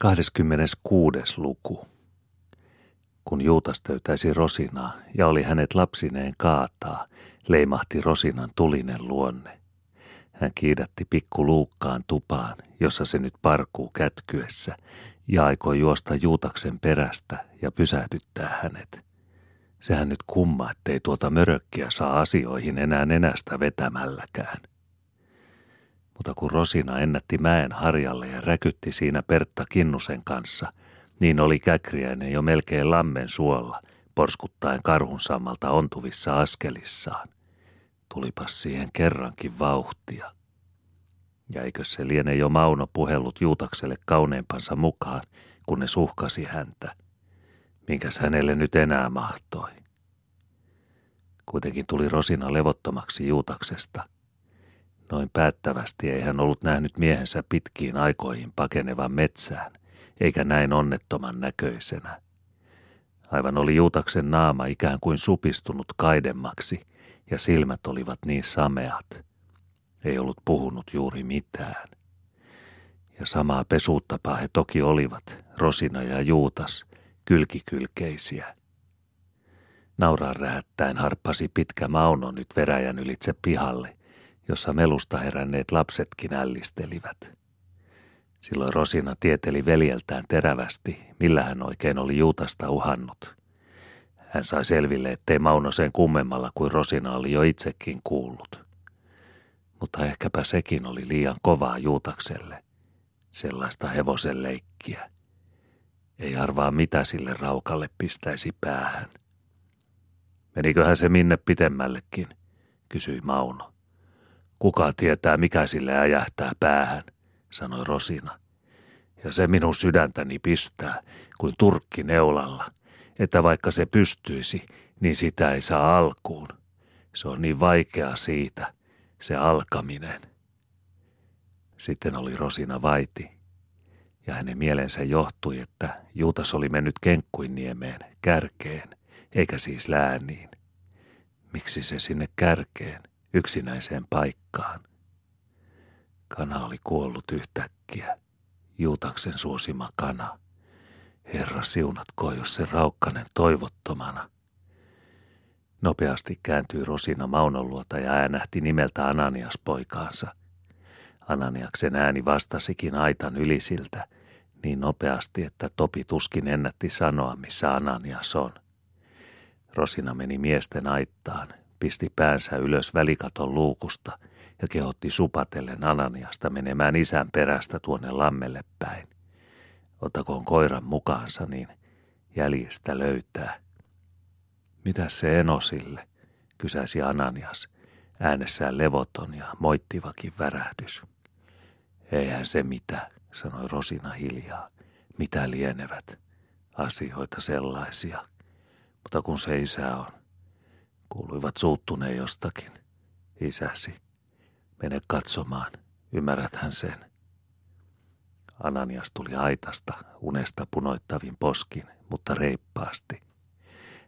26. luku. Kun Juutas töytäisi Rosinaa ja oli hänet lapsineen kaataa, leimahti Rosinan tulinen luonne. Hän kiidätti pikku luukkaan tupaan, jossa se nyt parkuu kätkyessä, ja aikoi juosta Juutaksen perästä ja pysähdyttää hänet. Sehän nyt kumma, ettei tuota mörökkiä saa asioihin enää nenästä vetämälläkään. Mutta kun Rosina ennätti mäen harjalle ja räkytti siinä Pertta Kinnusen kanssa, niin oli Käkriäinen jo melkein lammen suolla, porskuttaen karhun sammalta ontuvissa askelissaan. Tulipas siihen kerrankin vauhtia. Ja eikö se liene jo Mauno puhellut Juutakselle kauneimpansa mukaan, kun ne suhkasi häntä. Minkäs hänelle nyt enää mahtoi? Kuitenkin tuli Rosina levottomaksi Juutaksesta – Noin päättävästi ei hän ollut nähnyt miehensä pitkiin aikoihin pakenevan metsään, eikä näin onnettoman näköisenä. Aivan oli Juutaksen naama ikään kuin supistunut kaidemmaksi, ja silmät olivat niin sameat. Ei ollut puhunut juuri mitään. Ja samaa pesuuttapaa he toki olivat, Rosina ja Juutas, kylkikylkeisiä. Nauraan rähättäen harppasi pitkä Mauno nyt veräjän ylitse pihalle, jossa melusta heränneet lapsetkin ällistelivät. Silloin Rosina tieteli veljeltään terävästi, millä hän oikein oli Juutasta uhannut. Hän sai selville, ettei Mauno sen kummemmalla kuin Rosina oli jo itsekin kuullut. Mutta ehkäpä sekin oli liian kovaa Juutakselle. Sellaista hevosen leikkiä. Ei arvaa mitä sille raukalle pistäisi päähän. Meniköhän se minne pitemmällekin, kysyi Mauno. Kuka tietää, mikä sille äjähtää päähän, sanoi Rosina. Ja se minun sydäntäni pistää, kuin turkki neulalla, että vaikka se pystyisi, niin sitä ei saa alkuun. Se on niin vaikea siitä, se alkaminen. Sitten oli Rosina vaiti, ja hänen mielensä johtui, että Juutas oli mennyt Kenkkuinniemeen, kärkeen, eikä siis lääniin. Miksi se sinne kärkeen? Yksinäiseen paikkaan. Kana oli kuollut yhtäkkiä, Juutaksen suosima kana. Herra siunatko, jos se raukkanen toivottomana. Nopeasti kääntyi Rosina Maunon luota ja äänähti nimeltä Ananias poikaansa. Ananiaksen ääni vastasikin aitan ylisiltä niin nopeasti, että Topi tuskin ennätti sanoa, missä Ananias on. Rosina meni miesten aittaan, pisti päänsä ylös välikaton luukusta ja kehotti supatellen Ananiasta menemään isän perästä tuonne lammelle päin. Ottakoon koiran mukaansa, niin jäljestä löytää. Mitä se eno sille, kysäisi Ananias, äänessään levoton ja moittivakin värähdys. Eihän se mitä, sanoi Rosina hiljaa. Mitä lienevät? Asioita sellaisia. Mutta kun se isä on, Kuuluivat suuttuneen jostakin. Isäsi. Mene katsomaan. Ymmärräthän sen. Ananias tuli aitasta, unesta punoittavin poskin, mutta reippaasti.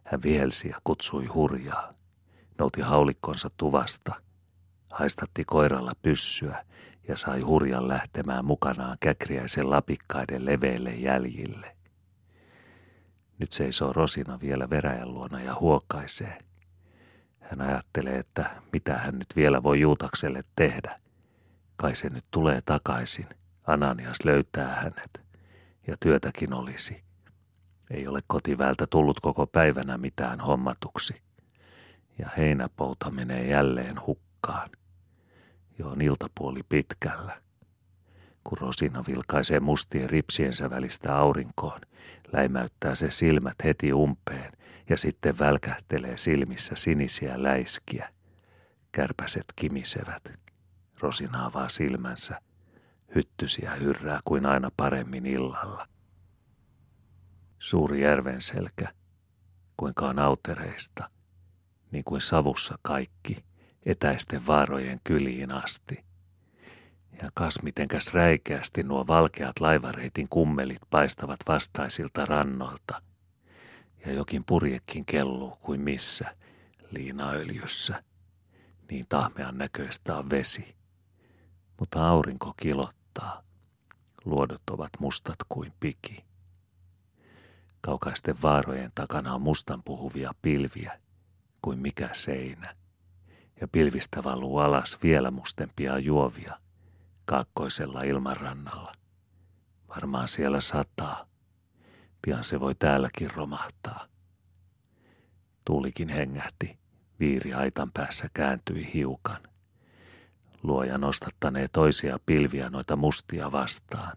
Hän vielsi ja kutsui hurjaa. Nouti haulikkonsa tuvasta. Haistatti koiralla pyssyä ja sai hurjan lähtemään mukanaan käkriäisen lapikkaiden leveille jäljille. Nyt seisoo Rosina vielä veräjän luona ja huokaisee – hän ajattelee, että mitä hän nyt vielä voi Juutakselle tehdä. Kai se nyt tulee takaisin. Ananias löytää hänet. Ja työtäkin olisi. Ei ole kotiväältä tullut koko päivänä mitään hommatuksi. Ja heinäpouta menee jälleen hukkaan. Jo on iltapuoli pitkällä. Kun Rosina vilkaisee mustien ripsiensä välistä aurinkoon, läimäyttää se silmät heti umpeen ja sitten välkähtelee silmissä sinisiä läiskiä. Kärpäset kimisevät. Rosina avaa silmänsä. Hyttysiä hyrrää kuin aina paremmin illalla. Suuri järven selkä, kuinka on autereista, niin kuin savussa kaikki, etäisten vaarojen kyliin asti. Ja kas mitenkäs räikeästi nuo valkeat laivareitin kummelit paistavat vastaisilta rannoilta – ja jokin purjekin kelluu kuin missä, liinaöljyssä. Niin tahmean näköistä on vesi. Mutta aurinko kilottaa. Luodot ovat mustat kuin piki. Kaukaisten vaarojen takana on mustan puhuvia pilviä kuin mikä seinä. Ja pilvistä valuu alas vielä mustempia juovia kaakkoisella ilmanrannalla. Varmaan siellä sataa. Pian se voi täälläkin romahtaa. Tuulikin hengähti. Viiri aitan päässä kääntyi hiukan. Luoja nostattanee toisia pilviä noita mustia vastaan.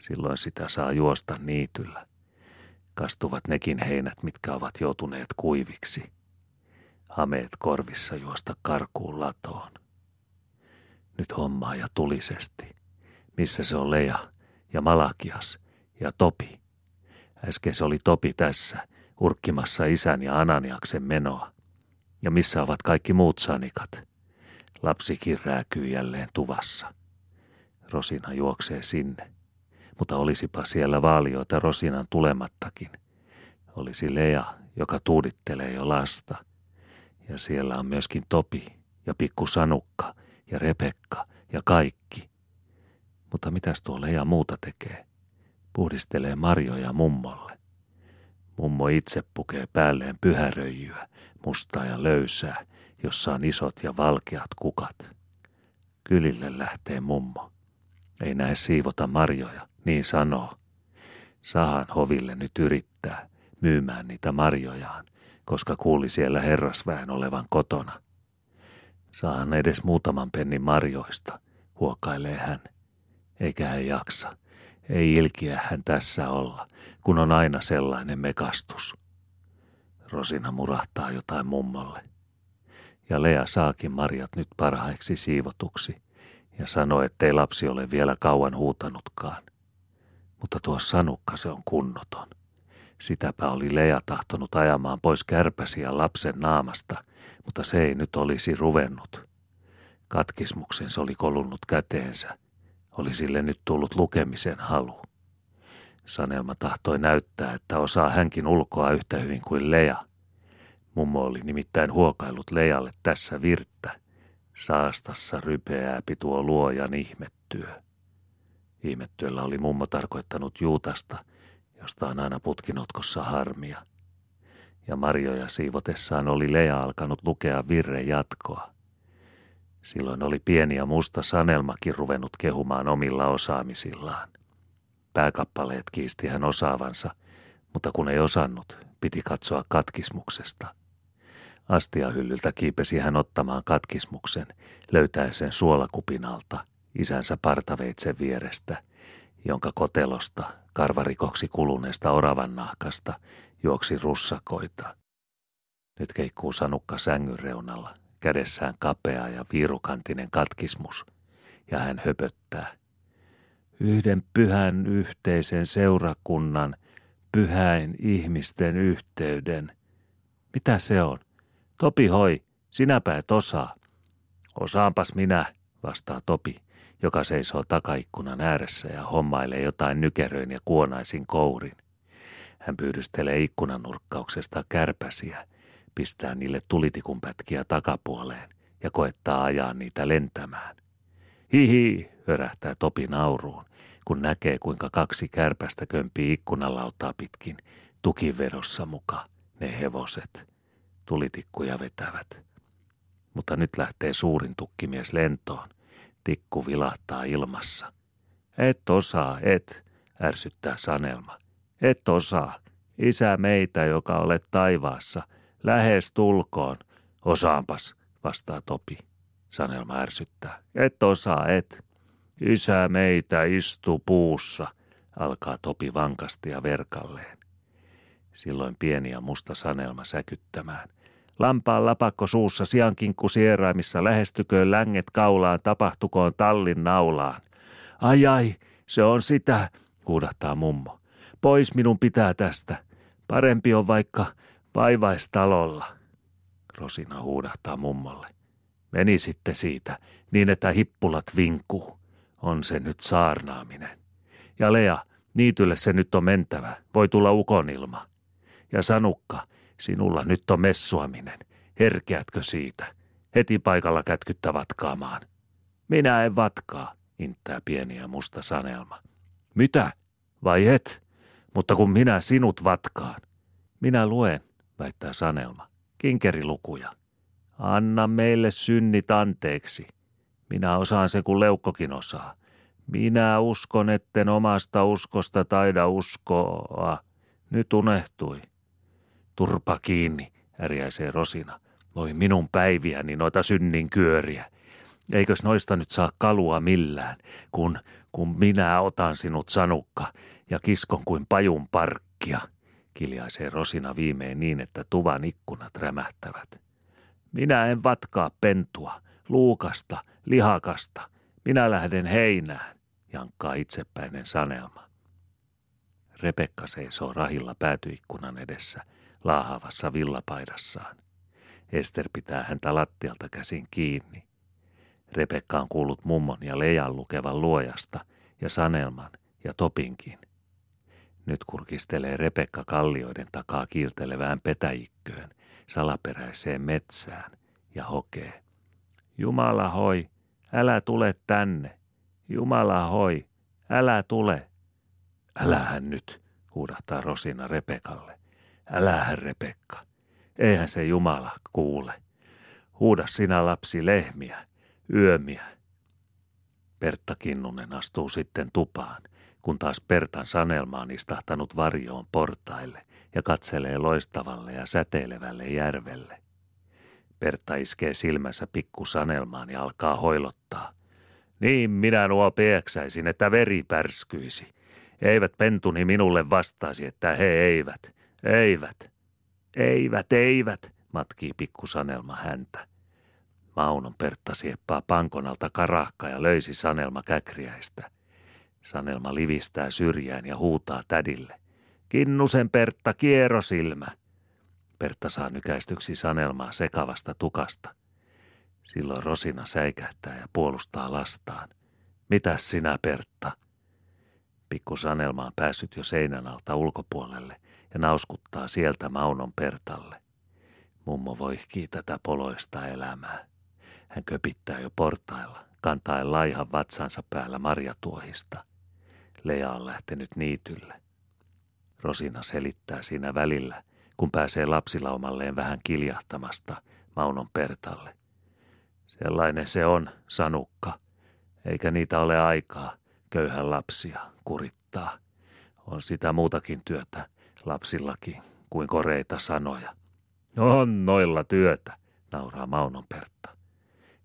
Silloin sitä saa juosta niityllä. Kastuvat nekin heinät, mitkä ovat joutuneet kuiviksi. Hameet korvissa juosta karkuun latoon. Nyt hommaa ja tulisesti. Missä se on Lea ja Malakias ja Topi? Äsken se oli Topi tässä, urkkimassa isän ja Ananiaksen menoa. Ja missä ovat kaikki muut sanikat? Lapsikin rääkyy jälleen tuvassa. Rosina juoksee sinne. Mutta olisipa siellä vaalioita Rosinan tulemattakin. Olisi Lea, joka tuudittelee jo lasta. Ja siellä on myöskin Topi ja pikku Sanukka ja Rebekka ja kaikki. Mutta mitäs tuo Lea muuta tekee? Puhdistelee marjoja mummolle. Mummo itse pukee päälleen pyhäröijyä, mustaa ja löysää, jossa on isot ja valkeat kukat. Kylille lähtee mummo. Ei näe siivota marjoja, niin sanoo. Sahan hoville nyt yrittää myymään niitä marjojaan, koska kuuli siellä herrasväen olevan kotona. Saahan edes muutaman pennin marjoista, huokailee hän. Eikä hän jaksa. Ei ilkiä hän tässä olla, kun on aina sellainen mekastus. Rosina murahtaa jotain mummolle. Ja Lea saakin marjat nyt parhaiksi siivotuksi ja sanoo, ettei lapsi ole vielä kauan huutanutkaan. Mutta tuo sanukka se on kunnoton. Sitäpä oli Lea tahtonut ajamaan pois kärpäsiä lapsen naamasta, mutta se ei nyt olisi ruvennut. Katkismuksen se oli kolunnut käteensä. Oli sille nyt tullut lukemisen halu. Sanelma tahtoi näyttää, että osaa hänkin ulkoa yhtä hyvin kuin Lea. Mummo oli nimittäin huokailut Lealle tässä virttä. Saastassa rypeääpi tuo luojan ihmettyö. Ihmettyöllä oli mummo tarkoittanut Juutasta, josta on aina putkinotkossa harmia. Ja Marjoja siivotessaan oli Lea alkanut lukea virre jatkoa. Silloin oli pieni ja musta sanelmakin ruvennut kehumaan omilla osaamisillaan. Pääkappaleet kiisti hän osaavansa, mutta kun ei osannut, piti katsoa katkismuksesta. Astiahyllyltä kiipesi hän ottamaan katkismuksen, löytäen sen suolakupin alta, isänsä partaveitsen vierestä, jonka kotelosta, karvarikoksi kuluneesta oravan nahkasta, juoksi russakoita. Nyt keikkuu sanukka sängyn reunalla, kädessään kapea ja viirukantinen katkismus, ja hän höpöttää. Yhden pyhän yhteisen seurakunnan, pyhäin ihmisten yhteyden. Mitä se on? Topi hoi, sinäpä et osaa. Osaanpas minä, vastaa Topi, joka seisoo takaikkunan ääressä ja hommailee jotain nykeröin ja kuonaisin kourin. Hän pyydystelee ikkunan nurkkauksesta kärpäsiä, pistää niille tulitikun pätkiä takapuoleen ja koettaa ajaa niitä lentämään. Hihi, hörähtää Topi nauruun, kun näkee kuinka kaksi kärpästä kömpii ikkunalautaa pitkin, tukivedossa muka, ne hevoset. Tulitikkuja vetävät. Mutta nyt lähtee suurin tukkimies lentoon. Tikku vilahtaa ilmassa. Et osaa, et, ärsyttää Sanelma. Et osaa. Isä meitä, joka olet taivaassa. Lähes tulkoon. Osaanpas, vastaa Topi. Sanelma ärsyttää. Et osaa, et. Isä meitä istu puussa, alkaa Topi vankasti ja verkalleen. Silloin pieni ja musta sanelma säkyttämään. Lampaan lapakko suussa siankinkku sieraimissa lähestyköön länget kaulaan, tapahtukoon tallin naulaan. Ai ai, se on sitä, kuudahtaa mummo. Pois minun pitää tästä. Parempi on vaikka vaivaistalolla. Rosina huudahtaa mummolle. Meni sitten siitä, niin että hippulat vinkuu. On se nyt saarnaaminen. Ja Lea, niitylle se nyt on mentävä. Voi tulla ukonilma. Ja Sanukka, sinulla nyt on messuaminen. Herkeätkö siitä? Heti paikalla kätkyttä vatkaamaan. Minä en vatkaa, inttää pieni ja musta sanelma. Mitä? Vai et? Mutta kun minä sinut vatkaan. Minä luen, väittää Sanelma. Kinkerilukuja. Anna meille synnit anteeksi. Minä osaan se, kun leukkokin osaa. Minä uskon, etten omasta uskosta taida uskoa. Nyt unehtui. Turpa kiinni, ärjäisee Rosina. Voi minun päiviäni noita synnin kyöriä. Eikös noista nyt saa kalua millään, kun, kun minä otan sinut sanukka ja kiskon kuin pajun parkkia, kiljaisee Rosina viimein niin, että tuvan ikkunat rämähtävät. Minä en vatkaa pentua, luukasta, lihakasta. Minä lähden heinään, jankkaa itsepäinen sanelma. Rebekka seisoo rahilla päätyikkunan edessä, laahavassa villapaidassaan. Ester pitää häntä lattialta käsin kiinni. Rebekka on kuullut mummon ja Lejan lukevan luojasta ja Sanelman ja Topinkin. Nyt kurkistelee Rebekka kallioiden takaa kiiltelevään petäjikköön, salaperäiseen metsään ja hokee. Jumala hoi, älä tule tänne. Jumala hoi, älä tule. Älähän nyt, huudahtaa Rosina Rebekalle. Älähän Rebekka, eihän se Jumala kuule. Huuda sinä lapsi lehmiä, yömiä. Pertta Kinnunen astuu sitten tupaan, kun taas Pertan sanelma on istahtanut varjoon portaille ja katselee loistavalle ja säteilevälle järvelle. Pertta iskee silmänsä pikku sanelmaan ja alkaa hoilottaa. Niin minä nuo pieksäisin, että veri pärskyisi. Eivät pentuni minulle vastaisi, että he eivät, eivät, eivät, eivät, matkii pikku sanelma häntä. Maunon Pertta sieppaa pankonalta karahka ja löysi Sanelma käkriäistä. Sanelma livistää syrjään ja huutaa tädille. Kinnusen Pertta, kierrosilmä. Pertta saa nykäistyksi Sanelmaa sekavasta tukasta. Silloin Rosina säikähtää ja puolustaa lastaan. Mitäs sinä, Pertta? Pikku Sanelma on päässyt jo seinän alta ulkopuolelle ja nauskuttaa sieltä Maunon Pertalle. Mummo voihkii tätä poloista elämää. Hän köpittää jo portailla, kantaen laihan vatsansa päällä marjatuohista. Lea on lähtenyt niitylle. Rosina selittää siinä välillä, kun pääsee lapsilaumalleen vähän kiljahtamasta Maunon Pertalle. Sellainen se on, sanukka, eikä niitä ole aikaa köyhän lapsia kurittaa. On sitä muutakin työtä lapsillakin kuin koreita sanoja. On noilla työtä, nauraa Maunon Pertta.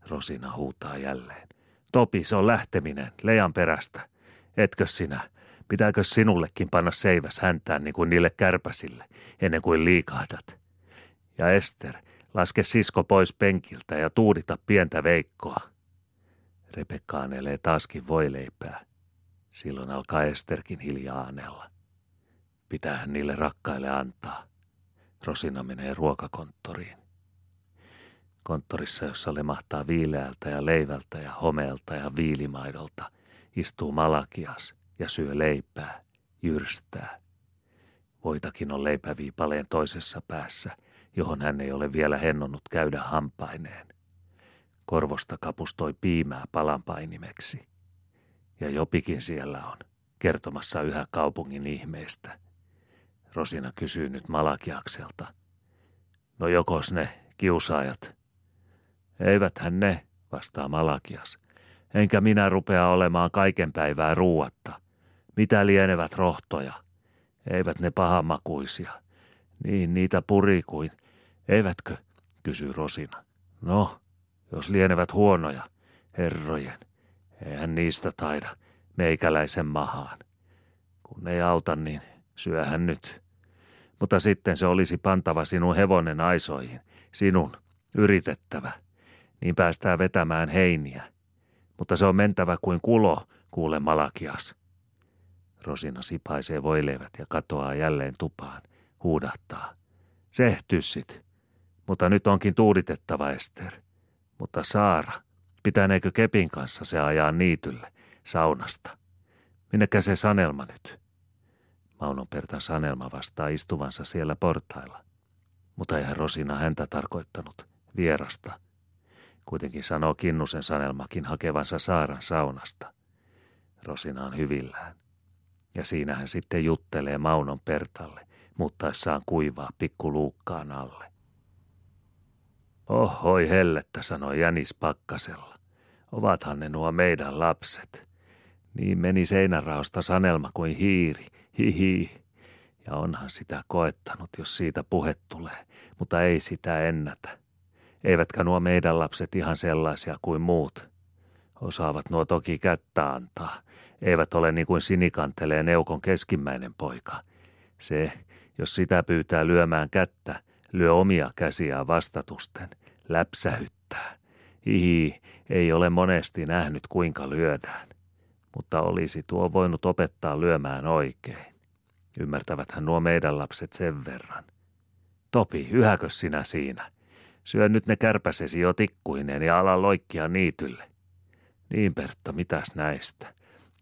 Rosina huutaa jälleen. Topi, se on lähteminen, Lejan perästä. Etkö sinä? Pitääkö sinullekin panna seiväs häntään niin kuin niille kärpäsille, ennen kuin liikahdat? Ja Ester, laske sisko pois penkiltä ja tuudita pientä veikkoa. Rebekka anelee taaskin voileipää. Silloin alkaa Esterkin hiljaa anella. Pitäähän niille rakkaille antaa. Rosina menee ruokakonttoriin. Konttorissa, jossa lemahtaa viileältä ja leivältä ja homeelta ja viilimaidolta, istuu Malakias ja syö leipää, jyrstää. Voitakin on leipäviipaleen toisessa päässä, johon hän ei ole vielä hennonnut käydä hampaineen. Korvosta kapustoi piimää palanpainimeksi. Ja Jopikin siellä on, kertomassa yhä kaupungin ihmeestä. Rosina kysyy nyt Malakiakselta. No jokos ne, kiusaajat, Eiväthän ne, vastaa Malakias. Enkä minä rupea olemaan kaiken päivää ruuatta. Mitä lienevät rohtoja? Eivät ne pahamakuisia. Niin niitä puri kuin. Eivätkö? kysyy Rosina. No, jos lienevät huonoja, herrojen. Eihän niistä taida meikäläisen mahaan. Kun ei auta, niin syöhän nyt. Mutta sitten se olisi pantava sinun hevonen aisoihin, sinun, yritettävä – niin päästään vetämään heiniä. Mutta se on mentävä kuin kulo, kuule Malakias. Rosina sipaisee voileivät ja katoaa jälleen tupaan, huudahtaa. Se, tyssit. Mutta nyt onkin tuuditettava Ester. Mutta Saara, pitäneekö Kepin kanssa se ajaa niitylle, saunasta? Minnekä se sanelma nyt? Maunon Pertan sanelma vastaa istuvansa siellä portailla. Mutta eihän Rosina häntä tarkoittanut, vierasta – Kuitenkin sanoo Kinnusen sanelmakin hakevansa Saaran saunasta. Rosina on hyvillään. Ja siinä hän sitten juttelee Maunon Pertalle, muuttaessaan kuivaa pikkuluukkaan alle. Ohoi hellettä, sanoi Jänis pakkasella. Ovathan ne nuo meidän lapset. Niin meni seinäraosta sanelma kuin hiiri, hihi. Ja onhan sitä koettanut, jos siitä puhe tulee, mutta ei sitä ennätä. Eivätkä nuo meidän lapset ihan sellaisia kuin muut. Osaavat nuo toki kättä antaa. Eivät ole niin kuin sinikantelee neukon keskimmäinen poika. Se, jos sitä pyytää lyömään kättä, lyö omia käsiään vastatusten, läpsähyttää. Hihi, ei ole monesti nähnyt kuinka lyödään, mutta olisi tuo voinut opettaa lyömään oikein. Ymmärtäväthän nuo meidän lapset sen verran. Topi, yhäkö sinä siinä? Syö nyt ne kärpäsesi jo tikkuineen ja ala loikkia niitylle. Niin Pertta, mitäs näistä,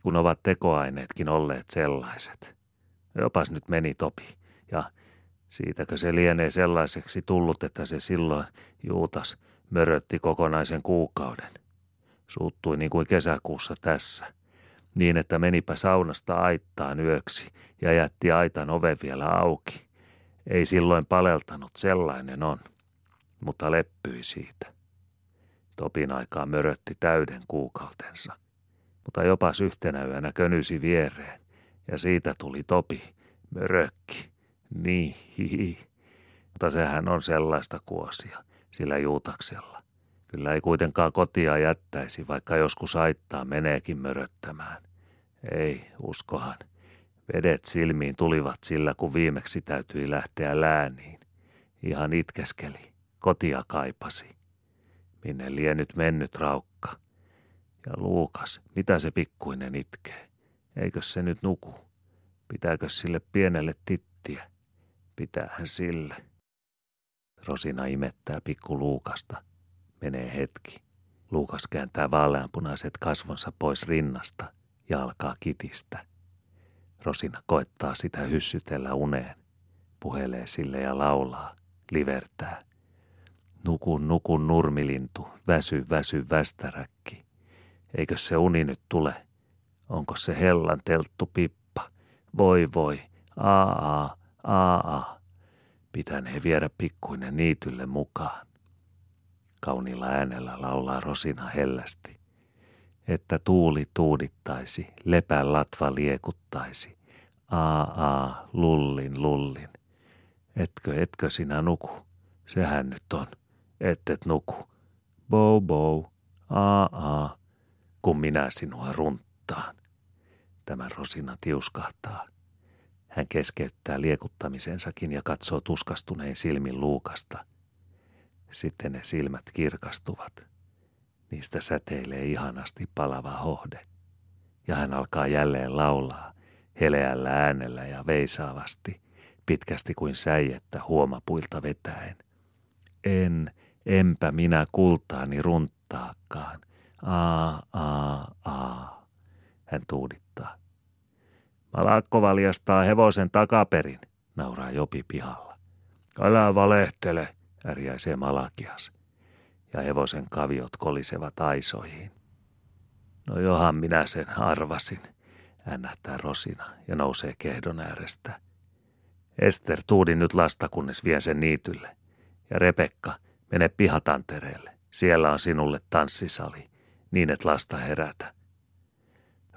kun ovat tekoaineetkin olleet sellaiset. Jopas nyt meni Topi, ja siitäkö se lienee sellaiseksi tullut, että se silloin Juutas mörötti kokonaisen kuukauden. Suuttui niin kuin kesäkuussa tässä, niin että menipä saunasta aittaan yöksi ja jätti aitan ove vielä auki. Ei silloin paleltanut, sellainen on, mutta leppyi siitä. Topin aikaa mörötti täyden kuukautensa, mutta jopas yhtenä yönä könysi viereen, ja siitä tuli Topi, mörökki, niin, hihi. Mutta sehän on sellaista kuosia, sillä juutaksella. Kyllä ei kuitenkaan kotia jättäisi, vaikka joskus aittaa meneekin möröttämään. Ei, uskohan. Vedet silmiin tulivat sillä, kun viimeksi täytyi lähteä lääniin. Ihan itkeskeli. Kotia kaipasi. Minne lie nyt mennyt raukka? Ja Luukas, mitä se pikkuinen itkee? Eikö se nyt nuku? Pitääkö sille pienelle tittiä? Pitäähän sille. Rosina imettää pikku Luukasta. Menee hetki. Luukas kääntää vaaleanpunaiset kasvonsa pois rinnasta ja alkaa kitistä. Rosina koettaa sitä hyssytellä uneen. Puhelee sille ja laulaa, livertää. Nukun, nukun nurmilintu, väsy, väsy, västäräkki. Eikö se uni nyt tule? Onko se hellan telttu pippa? Voi voi, aa, aa. Pitänee viedä pikkuinen niitylle mukaan. Kauniilla äänellä laulaa Rosina hellästi. Että tuuli tuudittaisi, lepän latva liekuttaisi. Aa, aa, lullin, lullin. Etkö, etkö sinä nuku? Sehän nyt on. Et et nuku. Bow, bow. Aa, aa. Kun minä sinua runttaan. Tämä Rosina tiuskahtaa. Hän keskeyttää liekuttamisensakin ja katsoo tuskastunein silmin luukasta. Sitten ne silmät kirkastuvat. Niistä säteilee ihanasti palava hohde. Ja hän alkaa jälleen laulaa, heleällä äänellä ja veisaavasti, pitkästi kuin säijettä huomapuilta vetäen. En, enpä minä kultaani runttaakaan. Aa, aa, aa. Hän tuudittaa. Malakko valjastaa hevosen takaperin, nauraa Jopi pihalla. Älä valehtele, ärjäisee Malakias. Ja hevosen kaviot kolisevat aisoihin. No johan minä sen arvasin, ännähtää Rosina ja nousee kehdon äärestä. Ester, tuudi nyt lasta, kunnes vien sen niitylle. Ja Rebekka, mene pihatantereelle. Siellä on sinulle tanssisali, niin et lasta herätä.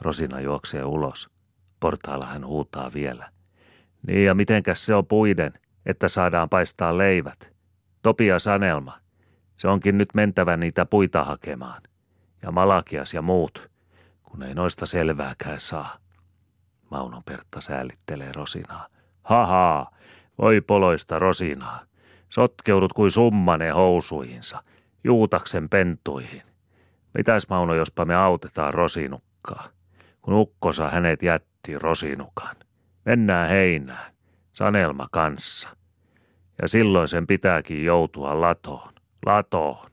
Rosina juoksee ulos. Portaalla hän huutaa vielä. Niin ja mitenkäs se on puiden, että saadaan paistaa leivät? Topia Sanelma. Se onkin nyt mentävä niitä puita hakemaan. Ja Malakias ja muut, kun ei noista selvääkään saa. Maunon Pertta säälittelee Rosinaa. Haha, voi poloista Rosinaa. Sotkeudut kuin summane housuihinsa, juutaksen pentuihin. Mitäs Mauno, jospa me autetaan Rosinukkaa? Kun ukkosa hänet jätti Rosinukan. Mennään heinään, Sanelma kanssa. Ja silloin sen pitääkin joutua latoon, latoon.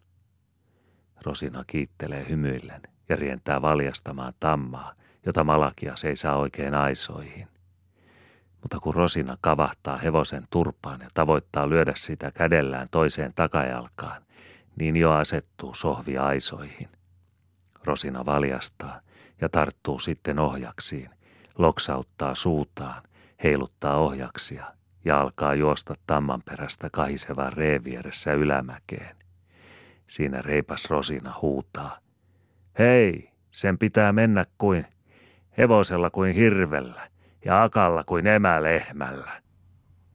Rosina kiittelee hymyillen ja rientää valjastamaan tammaa, jota Malakia ei saa oikein aisoihin. Mutta kun Rosina kavahtaa hevosen turpaan ja tavoittaa lyödä sitä kädellään toiseen takajalkaan, niin jo asettuu sohvi aisoihin. Rosina valjastaa ja tarttuu sitten ohjaksiin, loksauttaa suutaan, heiluttaa ohjaksia ja alkaa juosta tamman perästä kahisevan reevieressä ylämäkeen. Siinä reipas Rosina huutaa. Hei, sen pitää mennä kuin hevosella kuin hirvellä ja akalla kuin emälehmällä.